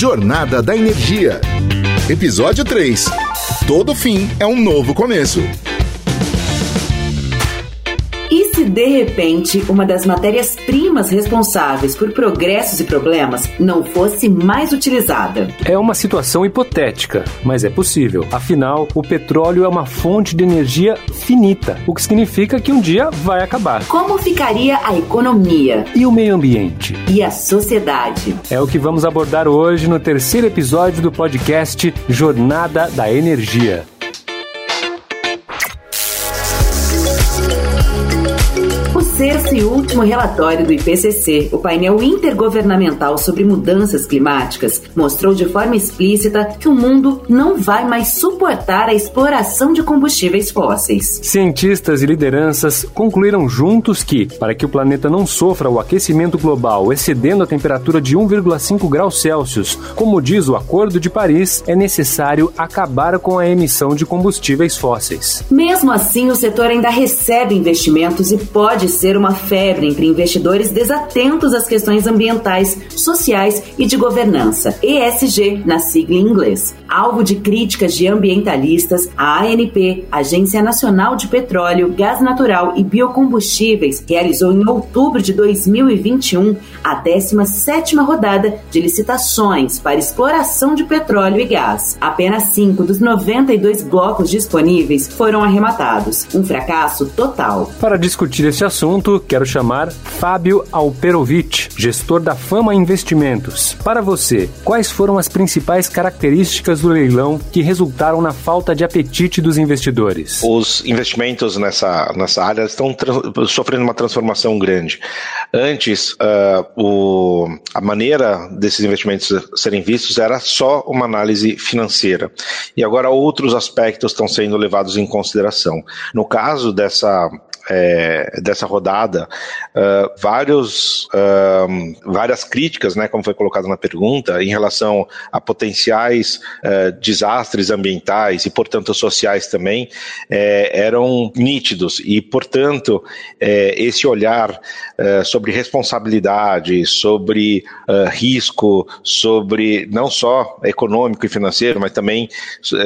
Jornada da Energia. Episódio 3. Todo fim é um novo começo. De repente uma das matérias-primas responsáveis por progressos e problemas não fosse mais utilizada? É uma situação hipotética, mas é possível. Afinal, o petróleo é uma fonte de energia finita, o que significa que um dia vai acabar. Como ficaria a economia? E o meio ambiente? E a sociedade? É o que vamos abordar hoje no terceiro episódio do podcast Jornada da Energia. fazer sexto e último relatório do IPCC, o painel intergovernamental sobre mudanças climáticas, mostrou de forma explícita que o mundo não vai mais suportar a exploração de combustíveis fósseis. Cientistas e lideranças concluíram juntos que, para que o planeta não sofra o aquecimento global excedendo a temperatura de 1,5 graus Celsius, como diz o Acordo de Paris, é necessário acabar com a emissão de combustíveis fósseis. Mesmo assim, o setor ainda recebe investimentos e pode ser uma febre entre investidores desatentos às questões ambientais, sociais e de governança. ESG, na sigla em inglês. Alvo de críticas de ambientalistas, a ANP, Agência Nacional de Petróleo, Gás Natural e Biocombustíveis, realizou em outubro de 2021 a 17ª rodada de licitações para exploração de petróleo e gás. Apenas cinco dos 92 blocos disponíveis foram arrematados. Um fracasso total. Para discutir esse assunto, assunto, quero chamar Fábio Alperovitch, gestor da Fama Investimentos. Para você, quais foram as principais características do leilão que resultaram na falta de apetite dos investidores? Os investimentos nessa, nessa área estão sofrendo uma transformação grande. Antes, uh, o, a maneira desses investimentos serem vistos era só uma análise financeira. E agora outros aspectos estão sendo levados em consideração. No caso dessa é, dessa rodada uh, vários, uh, várias críticas, né, como foi colocado na pergunta, em relação a potenciais uh, desastres ambientais e, portanto, sociais também, é, eram nítidos. E, portanto, é, esse olhar sobre responsabilidade, sobre risco, sobre não só econômico e financeiro, mas também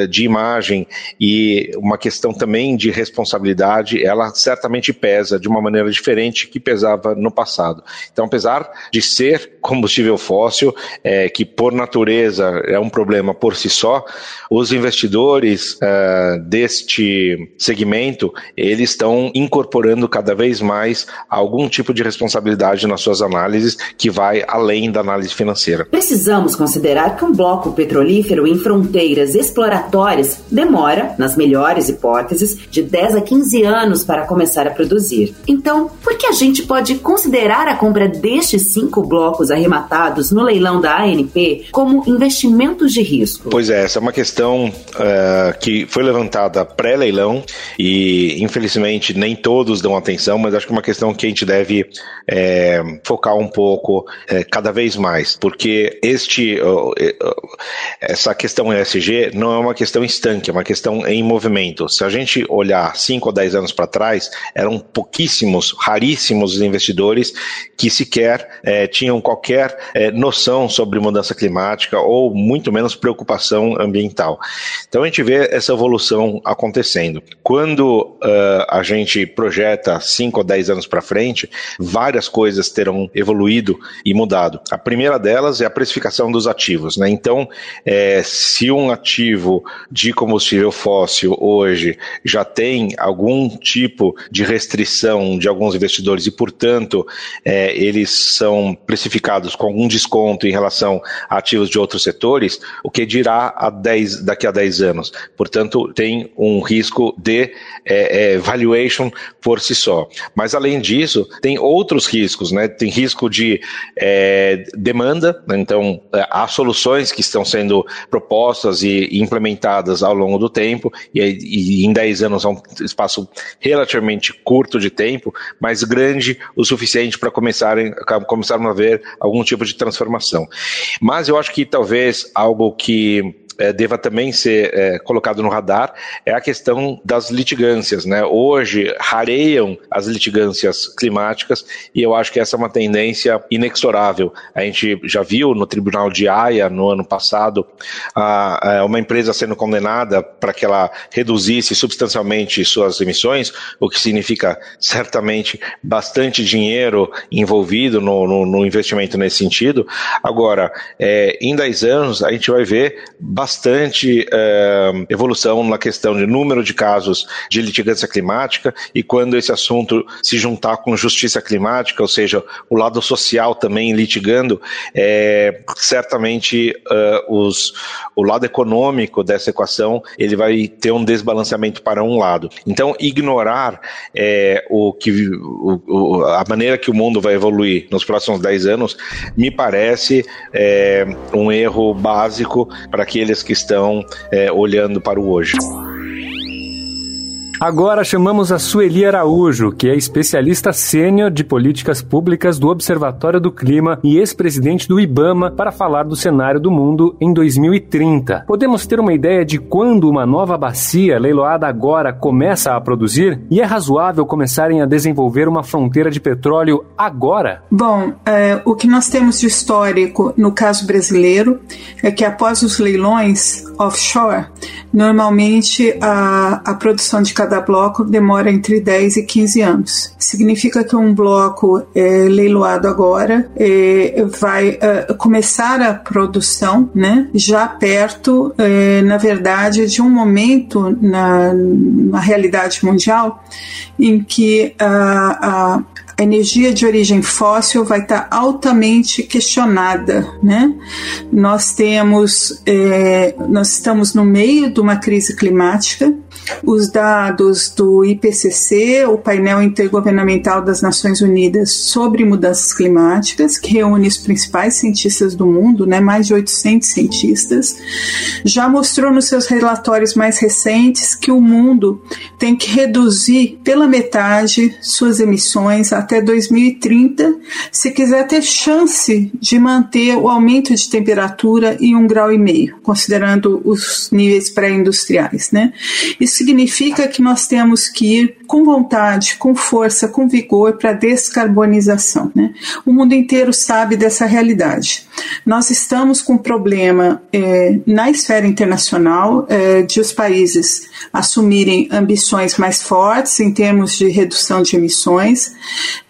de imagem e uma questão também de responsabilidade, ela certamente pesa de uma maneira diferente que pesava no passado. Então, apesar de ser combustível fóssil, é, que por natureza é um problema por si só, os investidores é, deste segmento eles estão incorporando cada vez mais algum tipo de responsabilidade nas suas análises que vai além da análise financeira. Precisamos considerar que um bloco petrolífero em fronteiras exploratórias demora, nas melhores hipóteses, de 10 a 15 anos para começar a produzir. Então, por que a gente pode considerar a compra destes cinco blocos arrematados no leilão da ANP como investimentos de risco? Pois é, essa é uma questão uh, que foi levantada pré-leilão e, infelizmente, nem todos dão atenção, mas acho que é uma questão que a gente deve é, focar um pouco é, cada vez mais, porque este, uh, uh, essa questão ESG não é uma questão estanque, é uma questão em movimento. Se a gente olhar 5 ou 10 anos para trás, eram pouquíssimos, raríssimos os investidores que sequer é, tinham qualquer é, noção sobre mudança climática ou muito menos preocupação ambiental. Então a gente vê essa evolução acontecendo. Quando uh, a gente projeta 5 ou 10 anos para frente, várias coisas terão evoluído e mudado. A primeira delas é a precificação dos ativos. Né? Então, é, se um ativo de combustível fóssil hoje já tem algum tipo de restrição de alguns investidores e, portanto, é, eles são precificados com algum desconto em relação a ativos de outros setores, o que dirá a 10, daqui a 10 anos. Portanto, tem um risco de é, é, valuation por si só. Mas, além disso, tem outros riscos, né? tem risco de é, demanda, né? então é, há soluções que estão sendo propostas e implementadas ao longo do tempo, e, e em 10 anos é um espaço relativamente curto de tempo, mas grande o suficiente para começarem, começarmos a ver algum tipo de transformação. Mas eu acho que talvez algo que é, deva também ser é, colocado no radar é a questão das litigâncias. Né? Hoje rareiam as litigâncias climáticas e eu acho que essa é uma tendência inexorável. A gente já viu no Tribunal de Haia, no ano passado, a, a uma empresa sendo condenada para que ela reduzisse substancialmente suas emissões, o que significa certamente bastante dinheiro envolvido no, no, no investimento nesse sentido. Agora, é, em 10 anos, a gente vai ver bastante é, evolução na questão de número de casos de litigância climática e quando esse assunto se juntar com justiça climática, ou seja, o lado social também litigando, é, certamente uh, os, o lado econômico dessa equação ele vai ter um desbalanceamento para um lado. Então, ignorar é, o que, o, o, a maneira que o mundo vai evoluir nos próximos 10 anos me parece é, um erro básico para aqueles que estão é, olhando para o hoje. Agora chamamos a Sueli Araújo, que é especialista sênior de políticas públicas do Observatório do Clima e ex-presidente do IBAMA, para falar do cenário do mundo em 2030. Podemos ter uma ideia de quando uma nova bacia leiloada agora começa a produzir? E é razoável começarem a desenvolver uma fronteira de petróleo agora? Bom, é, o que nós temos de histórico no caso brasileiro é que após os leilões offshore, normalmente a, a produção de cada bloco demora entre 10 e 15 anos. Significa que um bloco é, leiloado agora é, vai é, começar a produção né, já perto, é, na verdade, de um momento na, na realidade mundial em que a, a a energia de origem fóssil vai estar altamente questionada, né? Nós temos, é, nós estamos no meio de uma crise climática. Os dados do IPCC, o painel intergovernamental das Nações Unidas sobre mudanças climáticas, que reúne os principais cientistas do mundo, né? Mais de 800 cientistas, já mostrou nos seus relatórios mais recentes que o mundo tem que reduzir pela metade suas emissões até 2030, se quiser ter chance de manter o aumento de temperatura em um grau e meio, considerando os níveis pré-industriais, né? Isso significa que nós temos que ir com vontade, com força, com vigor para a descarbonização, né? O mundo inteiro sabe dessa realidade. Nós estamos com um problema é, na esfera internacional é, de os países assumirem ambições mais fortes em termos de redução de emissões,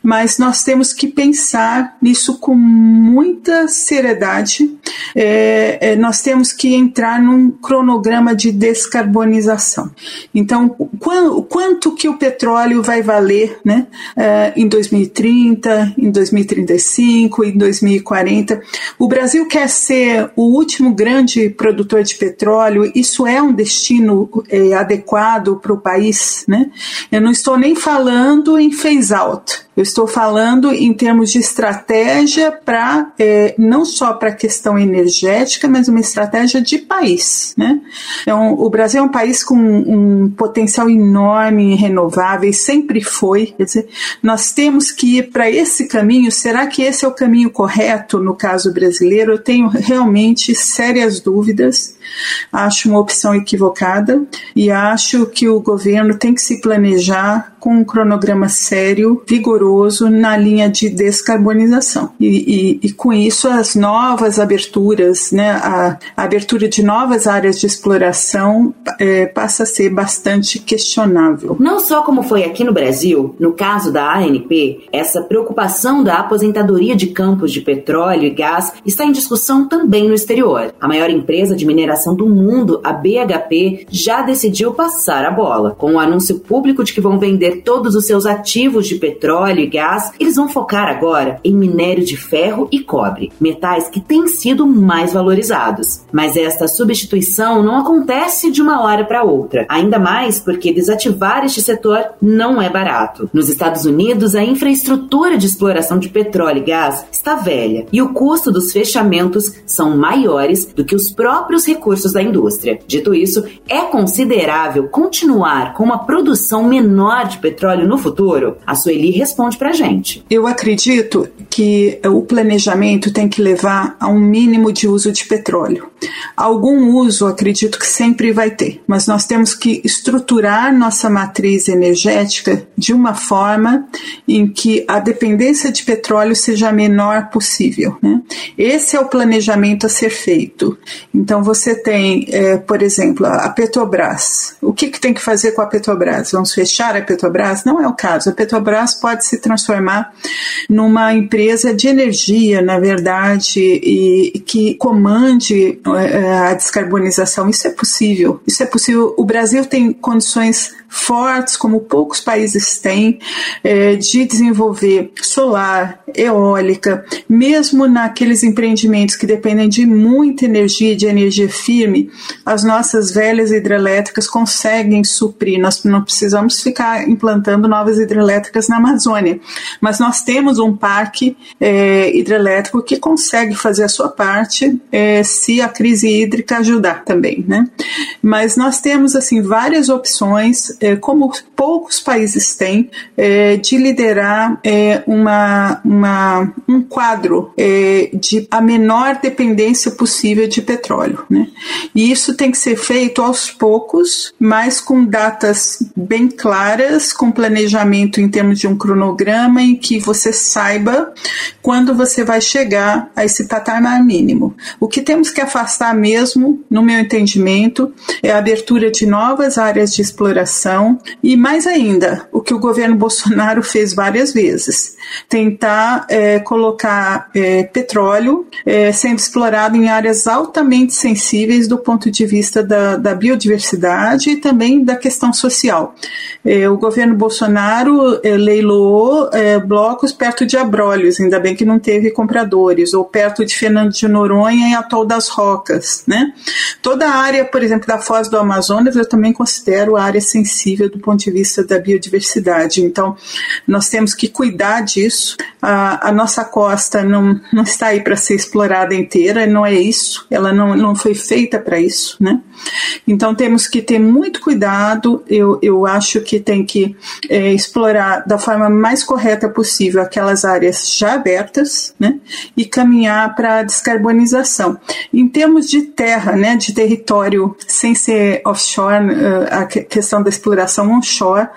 mas nós temos que pensar nisso com muita seriedade. É, nós temos que entrar num cronograma de descarbonização. Então, quanto, quanto que o petróleo vai valer né, em 2030, em 2035, em 2040? O Brasil quer ser o último grande produtor de petróleo, isso é um destino é, adequado para o país? Né? Eu não estou nem falando em phase out, eu estou falando em termos de estratégia para é, não só para a questão energética, mas uma estratégia de país. Né? Então, o Brasil é um país com um potencial enorme em renováveis, sempre foi. Quer dizer, nós temos que ir para esse caminho. Será que esse é o caminho correto no caso brasileiro? Eu tenho realmente sérias dúvidas. Acho uma opção equivocada e acho que o governo tem que se planejar com um cronograma sério, vigoroso na linha de descarbonização. E, e, e com isso, as novas aberturas, né, a, a, abertura de novas áreas de exploração é, passa a ser bastante questionável. Não só como foi aqui no Brasil, no caso da ANP, essa preocupação da aposentadoria de campos de petróleo e gás está em discussão também no exterior. A maior empresa de mineração do mundo, a BHP, já decidiu passar a bola, com o anúncio público de que vão vender todos os seus ativos de petróleo e gás, eles vão focar agora em minério de ferro e cobre, metais que têm sido mais valorizados. Mas esta substituição não acontece de uma hora para outra, ainda mais porque desativar este setor não é barato. Nos Estados Unidos, a infraestrutura de exploração de petróleo e gás está velha e o custo dos fechamentos são maiores do que os próprios recursos da indústria. Dito isso, é considerável continuar com uma produção menor de petróleo no futuro? A Sueli responde pra gente. Eu acredito que o planejamento tem que levar a um mínimo de uso de petróleo. Algum uso, acredito que sempre vai ter, mas nós temos que estruturar nossa matriz energética de uma forma em que a dependência de petróleo seja a menor possível. Né? Esse é o planejamento a ser feito. Então, você tem, é, por exemplo, a Petrobras. O que, que tem que fazer com a Petrobras? Vamos fechar a Petrobras? Não é o caso. A Petrobras pode se transformar numa empresa de energia, na verdade, e que comande é, a descarbonização. Isso é possível. Isso é possível. O Brasil tem condições fortes, como poucos países têm, é, de desenvolver solar, eólica, mesmo naqueles empreendimentos que dependem de muita energia, de energia firme, as nossas velhas hidrelétricas conseguem suprir. Nós não precisamos ficar implantando novas hidrelétricas na Amazônia, mas nós temos um parque é, hidrelétrico que consegue fazer a sua parte é, se a crise hídrica ajudar também, né? Mas nós temos assim várias opções é, como poucos países têm, é, de liderar é, uma, uma, um quadro é, de a menor dependência possível de petróleo. Né? E isso tem que ser feito aos poucos, mas com datas bem claras, com planejamento em termos de um cronograma em que você saiba quando você vai chegar a esse patamar mínimo. O que temos que afastar mesmo, no meu entendimento, é a abertura de novas áreas de exploração e mais ainda, o que o governo Bolsonaro fez várias vezes, tentar é, colocar é, petróleo é, sendo explorado em áreas altamente sensíveis do ponto de vista da, da biodiversidade e também da questão social. É, o governo Bolsonaro é, leiloou é, blocos perto de Abrolhos, ainda bem que não teve compradores, ou perto de Fernando de Noronha em Atol das Rocas, né? Toda a área, por exemplo, da Foz do Amazonas, eu também considero área sensível do ponto de vista da biodiversidade. Então, nós temos que cuidar disso. A, a nossa costa não, não está aí para ser explorada inteira, não é isso, ela não, não foi feita para isso, né? Então, temos que ter muito cuidado. Eu, eu acho que tem que é, explorar da forma mais correta possível aquelas áreas já abertas, né? E caminhar para a descarbonização. Em termos de terra, né, de território, sem ser offshore, a questão da exploração exploração onshore,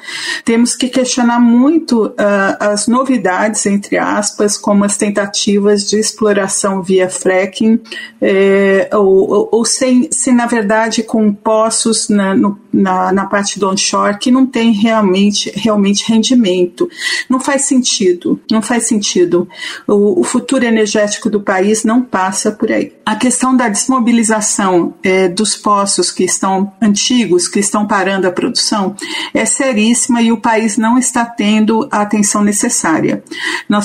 temos que questionar muito uh, as novidades, entre aspas, como as tentativas de exploração via fracking, eh, ou, ou sem, sem, na verdade, com poços na, no, na, na, parte do onshore que não tem realmente, realmente rendimento. Não faz sentido, não faz sentido. O, o futuro energético do país não passa por aí. A questão da desmobilização eh, dos poços que estão antigos, que estão parando a produção, é seríssima e o país não está tendo a atenção necessária.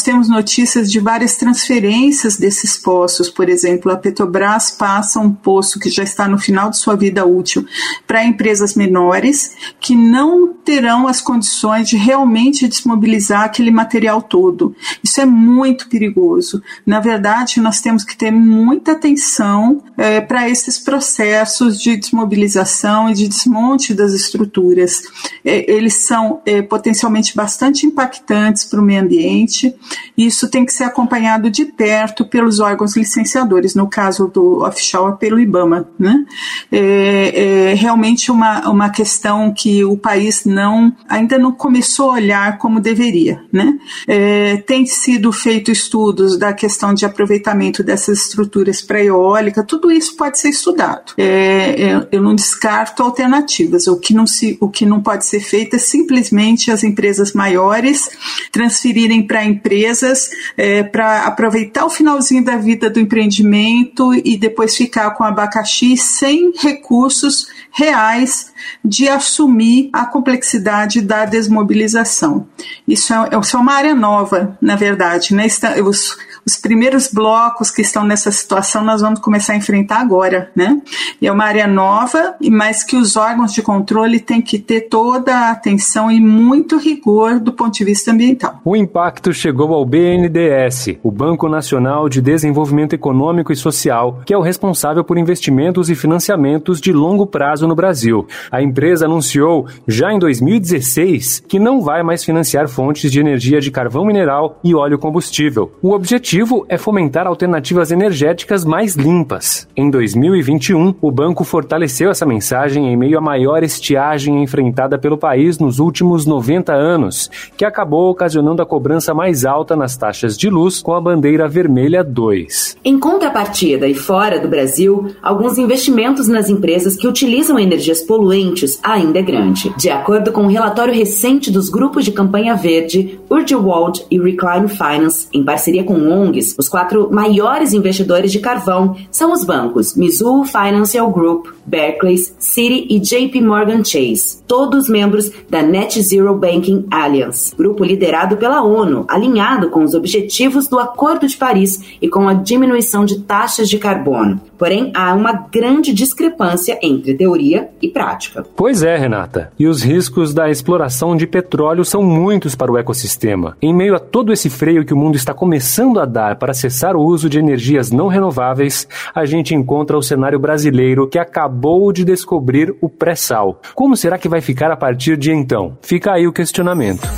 Nós temos notícias de várias transferências desses poços, por exemplo, a Petrobras passa um poço que já está no final de sua vida útil para empresas menores que não terão as condições de realmente desmobilizar aquele material todo. Isso é muito perigoso. Na verdade, nós temos que ter muita atenção é, para esses processos de desmobilização e de desmonte das estruturas é, eles são é, potencialmente bastante impactantes para o meio ambiente, isso tem que ser acompanhado de perto pelos órgãos licenciadores, no caso do offshore, pelo IBAMA. Né? É, é realmente uma, uma questão que o país não ainda não começou a olhar como deveria. Né? É, tem sido feito estudos da questão de aproveitamento dessas estruturas para eólica, tudo isso pode ser estudado. É, é eu não descarto alternativas. O que não, se, o que não pode ser feita simplesmente as empresas maiores transferirem para empresas é, para aproveitar o finalzinho da vida do empreendimento e depois ficar com abacaxi sem recursos reais de assumir a complexidade da desmobilização. Isso é, isso é uma área nova, na verdade. Né? Os, os primeiros blocos que estão nessa situação nós vamos começar a enfrentar agora, né? É uma área nova, mas que os órgãos de controle têm que ter toda a atenção e muito rigor do ponto de vista ambiental. O impacto chegou ao BNDES, o Banco Nacional de Desenvolvimento Econômico e Social, que é o responsável por investimentos e financiamentos de longo prazo no Brasil. A empresa anunciou já em 2016 que não vai mais financiar fontes de energia de carvão mineral e óleo combustível. O objetivo é fomentar alternativas energéticas mais limpas. Em 2021, o banco fortaleceu essa mensagem em meio à maior estiagem enfrentada pelo país nos últimos 90 anos, que acabou ocasionando a cobrança mais alta nas taxas de luz com a bandeira vermelha 2. Em contrapartida e fora do Brasil, alguns investimentos nas empresas que utilizam energias poluentes ainda é grande. De acordo com um relatório recente dos grupos de campanha verde, Urgewald e Recline Finance, em parceria com ONGs, os quatro maiores investidores de carvão são os bancos Mizuho Financial Group, Barclays, Citi e JP Morgan Chase, todos membros da Net Zero Banking Alliance, grupo liderado pela ONU, alinhado com os objetivos do Acordo de Paris e com a diminuição de taxas de carbono. Porém, há uma grande discrepância entre teoria e prática. Pois é, Renata. E os riscos da exploração de petróleo são muitos para o ecossistema. Em meio a todo esse freio que o mundo está começando a para cessar o uso de energias não renováveis, a gente encontra o cenário brasileiro que acabou de descobrir o pré-sal. Como será que vai ficar a partir de então? Fica aí o questionamento.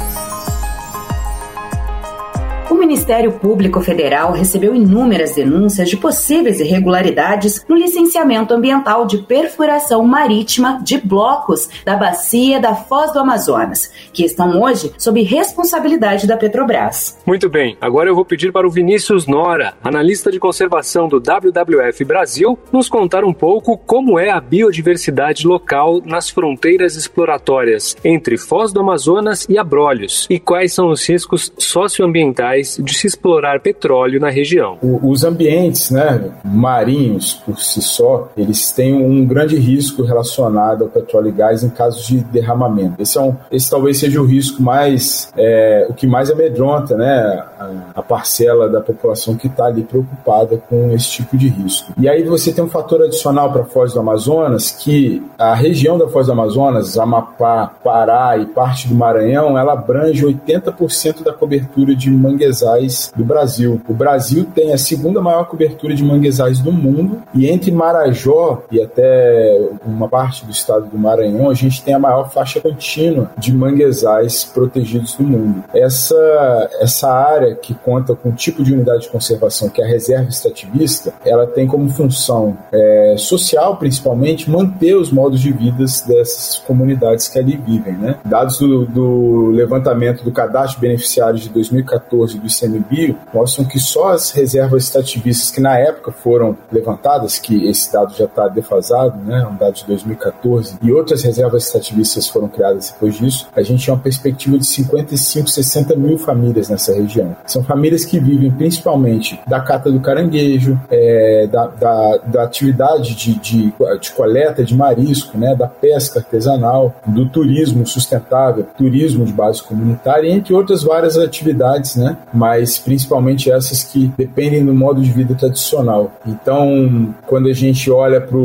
Ministério Público Federal recebeu inúmeras denúncias de possíveis irregularidades no licenciamento ambiental de perfuração marítima de blocos da bacia da Foz do Amazonas, que estão hoje sob responsabilidade da Petrobras. Muito bem, agora eu vou pedir para o Vinícius Nora, analista de conservação do WWF Brasil, nos contar um pouco como é a biodiversidade local nas fronteiras exploratórias entre Foz do Amazonas e Abrolhos e quais são os riscos socioambientais de se explorar petróleo na região. Os ambientes né, marinhos, por si só, eles têm um grande risco relacionado ao petróleo e gás em casos de derramamento. Esse, é um, esse talvez seja o risco mais, é, o que mais amedronta né, a, a parcela da população que está ali preocupada com esse tipo de risco. E aí você tem um fator adicional para a Foz do Amazonas, que a região da Foz do Amazonas, Amapá, Pará e parte do Maranhão, ela abrange 80% da cobertura de manguezais manguezais do Brasil. O Brasil tem a segunda maior cobertura de manguezais do mundo e entre Marajó e até uma parte do estado do Maranhão, a gente tem a maior faixa contínua de manguezais protegidos do mundo. Essa, essa área que conta com o tipo de unidade de conservação que é a reserva extrativista, ela tem como função é, social, principalmente, manter os modos de vida dessas comunidades que ali vivem. Né? Dados do, do levantamento do cadastro de beneficiários de 2014 do ICMBio mostram que só as reservas extrativistas que na época foram levantadas, que esse dado já está defasado, né, um dado de 2014, e outras reservas extrativistas foram criadas depois disso, a gente tem uma perspectiva de 55, 60 mil famílias nessa região. São famílias que vivem principalmente da cata do caranguejo, é, da, da, da, atividade de, de, de, coleta de marisco, né, da pesca artesanal, do turismo sustentável, turismo de base comunitária, entre outras várias atividades né, mas principalmente essas que dependem do modo de vida tradicional. Então, quando a gente olha para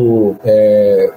é,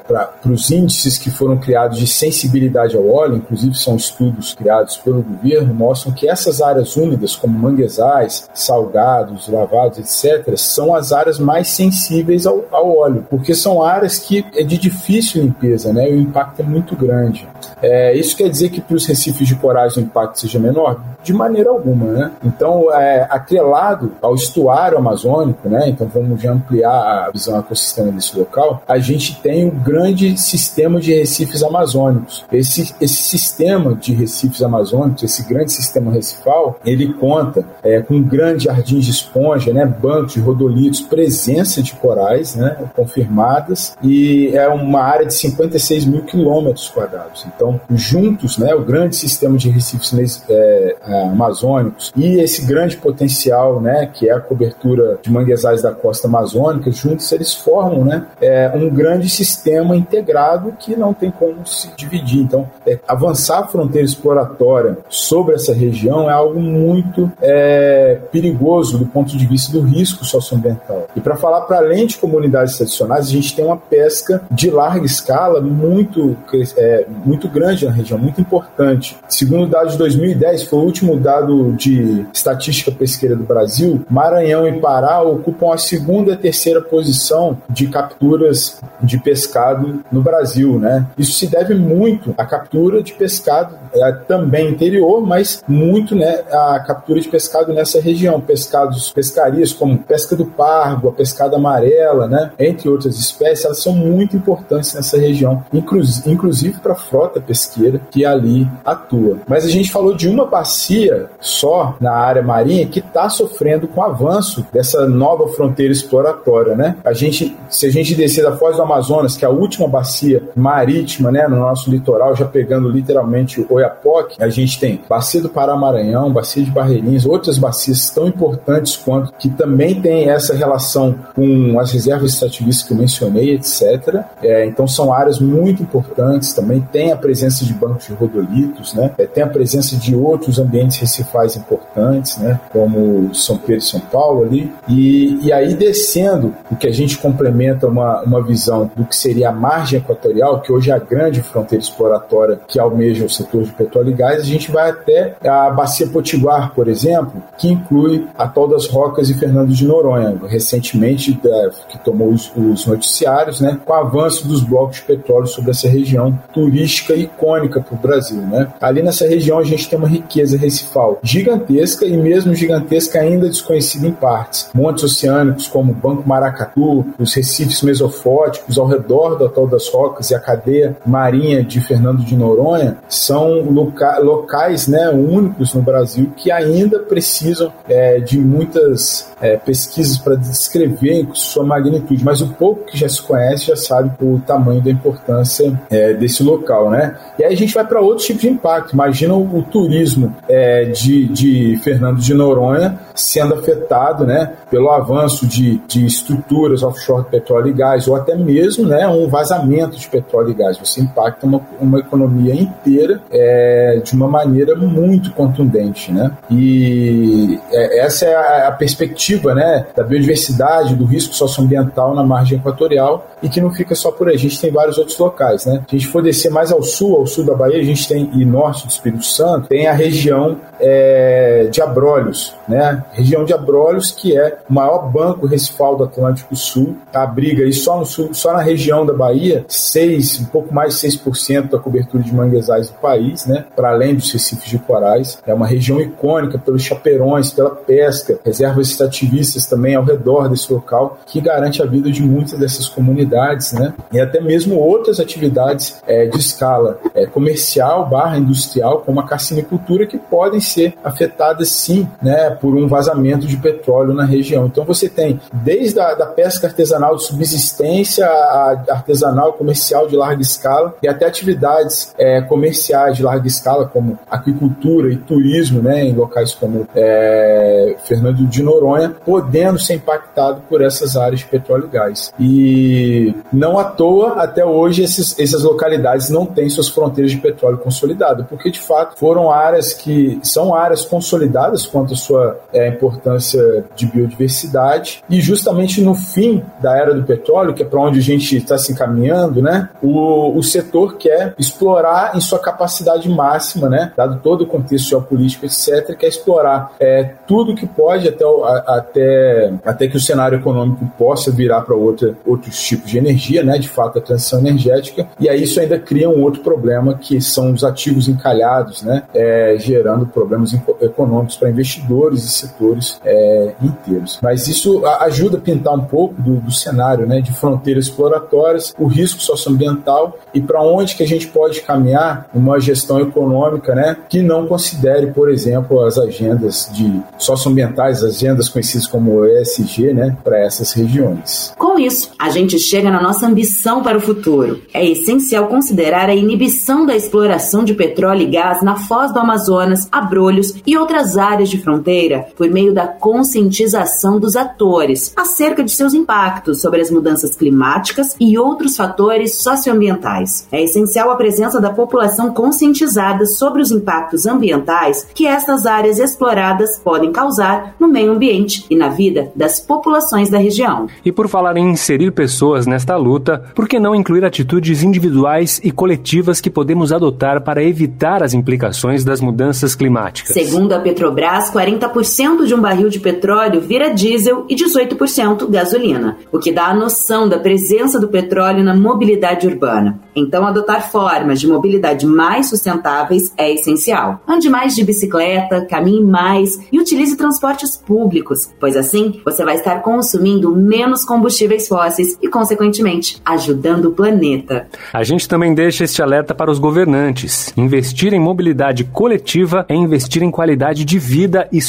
os índices que foram criados de sensibilidade ao óleo, inclusive são estudos criados pelo governo, mostram que essas áreas úmidas, como manguezais, salgados, lavados, etc., são as áreas mais sensíveis ao, ao óleo, porque são áreas que é de difícil limpeza, né? O impacto é muito grande. É, isso quer dizer que para os recifes de coragem o impacto seja menor? De maneira alguma, né? Então, então, é, atrelado ao estuário amazônico, né? Então vamos ampliar a visão ecossistema desse local. A gente tem um grande sistema de recifes amazônicos. Esse, esse sistema de recifes amazônicos, esse grande sistema recifal, ele conta é, com grandes jardins de esponja, né? Bancos de rodolitos, presença de corais, né? Confirmadas e é uma área de 56 mil quilômetros quadrados. Então, juntos, né? O grande sistema de recifes é, é amazônicos e esse esse grande potencial, né, que é a cobertura de manguezais da costa amazônica, juntos eles formam, né, é, um grande sistema integrado que não tem como se dividir. Então, é, avançar a fronteira exploratória sobre essa região é algo muito é, perigoso do ponto de vista do risco socioambiental. E para falar para além de comunidades tradicionais, a gente tem uma pesca de larga escala muito, é, muito grande na região, muito importante. Segundo dados de 2010, foi o último dado de estatística pesqueira do Brasil, Maranhão e Pará ocupam a segunda e terceira posição de capturas de pescado no Brasil, né? Isso se deve muito à captura de pescado é, também interior, mas muito, né, à captura de pescado nessa região, pescados, pescarias como pesca do pargo, a pescada amarela, né, entre outras espécies, elas são muito importantes nessa região, inclusive para a frota pesqueira que ali atua. Mas a gente falou de uma bacia só na área marinha que está sofrendo com o avanço dessa nova fronteira exploratória, né? A gente, se a gente descer da Foz do Amazonas, que é a última bacia marítima, né, no nosso litoral, já pegando literalmente o Oiapoque, a gente tem bacia do Pará-Maranhão, bacia de Barreirinhas, outras bacias tão importantes quanto que também tem essa relação com as reservas extrativistas que eu mencionei, etc. É, então são áreas muito importantes. Também tem a presença de bancos de rodolitos, né? É, tem a presença de outros ambientes recifais importantes, né? Como São Pedro e São Paulo ali. E, e aí descendo, o que a gente complementa uma, uma visão do que seria a margem equatorial, que hoje é a grande fronteira exploratória que almeja o setor de petróleo e gás, a gente vai até a Bacia Potiguar, por exemplo, que inclui Atol das Rocas e Fernando de Noronha, recentemente é, que tomou os, os noticiários, né, com o avanço dos blocos de petróleo sobre essa região turística icônica para o Brasil. Né. Ali nessa região a gente tem uma riqueza recifal gigantesca e mesmo gigantesca ainda desconhecida em partes. Montes oceânicos como o Banco Maracatu, os recifes mesofóticos ao redor do Atol das Rocas e a cadeia marinha de Fernando de Noronha são loca locais né, únicos no Brasil que ainda precisam é, de muitas é, pesquisas para descrever sua magnitude, mas o pouco que já se conhece já sabe o tamanho da importância é, desse local, né? E aí a gente vai para outros tipos de impacto. Imagina o, o turismo é, de, de Fernando de Noronha sendo afetado, né, pelo avanço de, de estruturas offshore de petróleo e gás, ou até mesmo, né, um vazamento de petróleo e gás. Você impacta uma, uma economia inteira é, de uma maneira muito contundente, né? E é, essa é a, a perspectiva, né, da biodiversidade, do risco socioambiental na margem equatorial e que não fica só por aí. A gente tem vários outros locais, né? Se a gente for descer mais ao sul, ao sul da Bahia, a gente tem e norte do Espírito Santo, tem a região é, de Abrolhos, né? Região de Abrolhos, que é o maior banco recifal do Atlântico Sul, abriga aí só no sul, só na região da Bahia, 6, um pouco mais de 6% da cobertura de manguezais do país, né? Para além dos recifes de corais. É uma região icônica pelos chaperões, pela pesca, reservas extrativistas também ao redor desse local, que garante a vida de muitas dessas comunidades, né? E até mesmo outras atividades é, de escala é, comercial barra industrial, como a carcinicultura, que podem ser afetadas sim, né? Por um vazamento de petróleo na região. Então você tem desde a da pesca artesanal de subsistência, a artesanal comercial de larga escala e até atividades é, comerciais de larga escala, como aquicultura e turismo, né, em locais como é, Fernando de Noronha, podendo ser impactado por essas áreas de petróleo e gás. E não à toa, até hoje, esses, essas localidades não têm suas fronteiras de petróleo consolidadas, porque de fato foram áreas que são áreas consolidadas quanto à sua é, importância de biodiversidade, e justamente no fim da era do petróleo, que é para onde a gente está se encaminhando, né, o, o setor quer explorar em sua capacidade máxima, né, dado todo o contexto geopolítico, etc., quer explorar é, tudo que pode até, até, até que o cenário econômico possa virar para outros tipos de energia, né, de fato, a transição energética, e aí isso ainda cria um outro problema, que são os ativos encalhados, né, é, gerando problemas econômicos para investidores setores é, inteiros. Mas isso ajuda a pintar um pouco do, do cenário né, de fronteiras exploratórias, o risco socioambiental e para onde que a gente pode caminhar uma gestão econômica né, que não considere, por exemplo, as agendas de socioambientais, as agendas conhecidas como ESG, né, para essas regiões. Com isso, a gente chega na nossa ambição para o futuro. É essencial considerar a inibição da exploração de petróleo e gás na foz do Amazonas, Abrolhos e outras áreas de fronteira por meio da conscientização dos atores acerca de seus impactos sobre as mudanças climáticas e outros fatores socioambientais. É essencial a presença da população conscientizada sobre os impactos ambientais que estas áreas exploradas podem causar no meio ambiente e na vida das populações da região. E por falar em inserir pessoas nesta luta, por que não incluir atitudes individuais e coletivas que podemos adotar para evitar as implicações das mudanças climáticas? Segundo a Petrobras, 40% de um barril de petróleo vira diesel e 18% gasolina, o que dá a noção da presença do petróleo na mobilidade urbana. Então, adotar formas de mobilidade mais sustentáveis é essencial. Ande mais de bicicleta, caminhe mais e utilize transportes públicos, pois assim você vai estar consumindo menos combustíveis fósseis e, consequentemente, ajudando o planeta. A gente também deixa este alerta para os governantes. Investir em mobilidade coletiva é investir em qualidade de vida e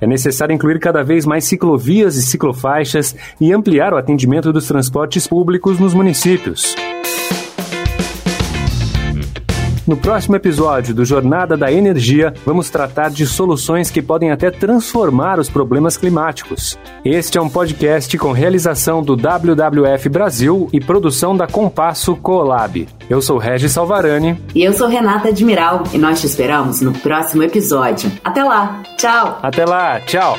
É necessário incluir cada vez mais ciclovias e ciclofaixas e ampliar o atendimento dos transportes públicos nos municípios. No próximo episódio do Jornada da Energia, vamos tratar de soluções que podem até transformar os problemas climáticos. Este é um podcast com realização do WWF Brasil e produção da Compasso Colab. Eu sou Regis Salvarani. E eu sou Renata Admiral. E nós te esperamos no próximo episódio. Até lá. Tchau. Até lá. Tchau.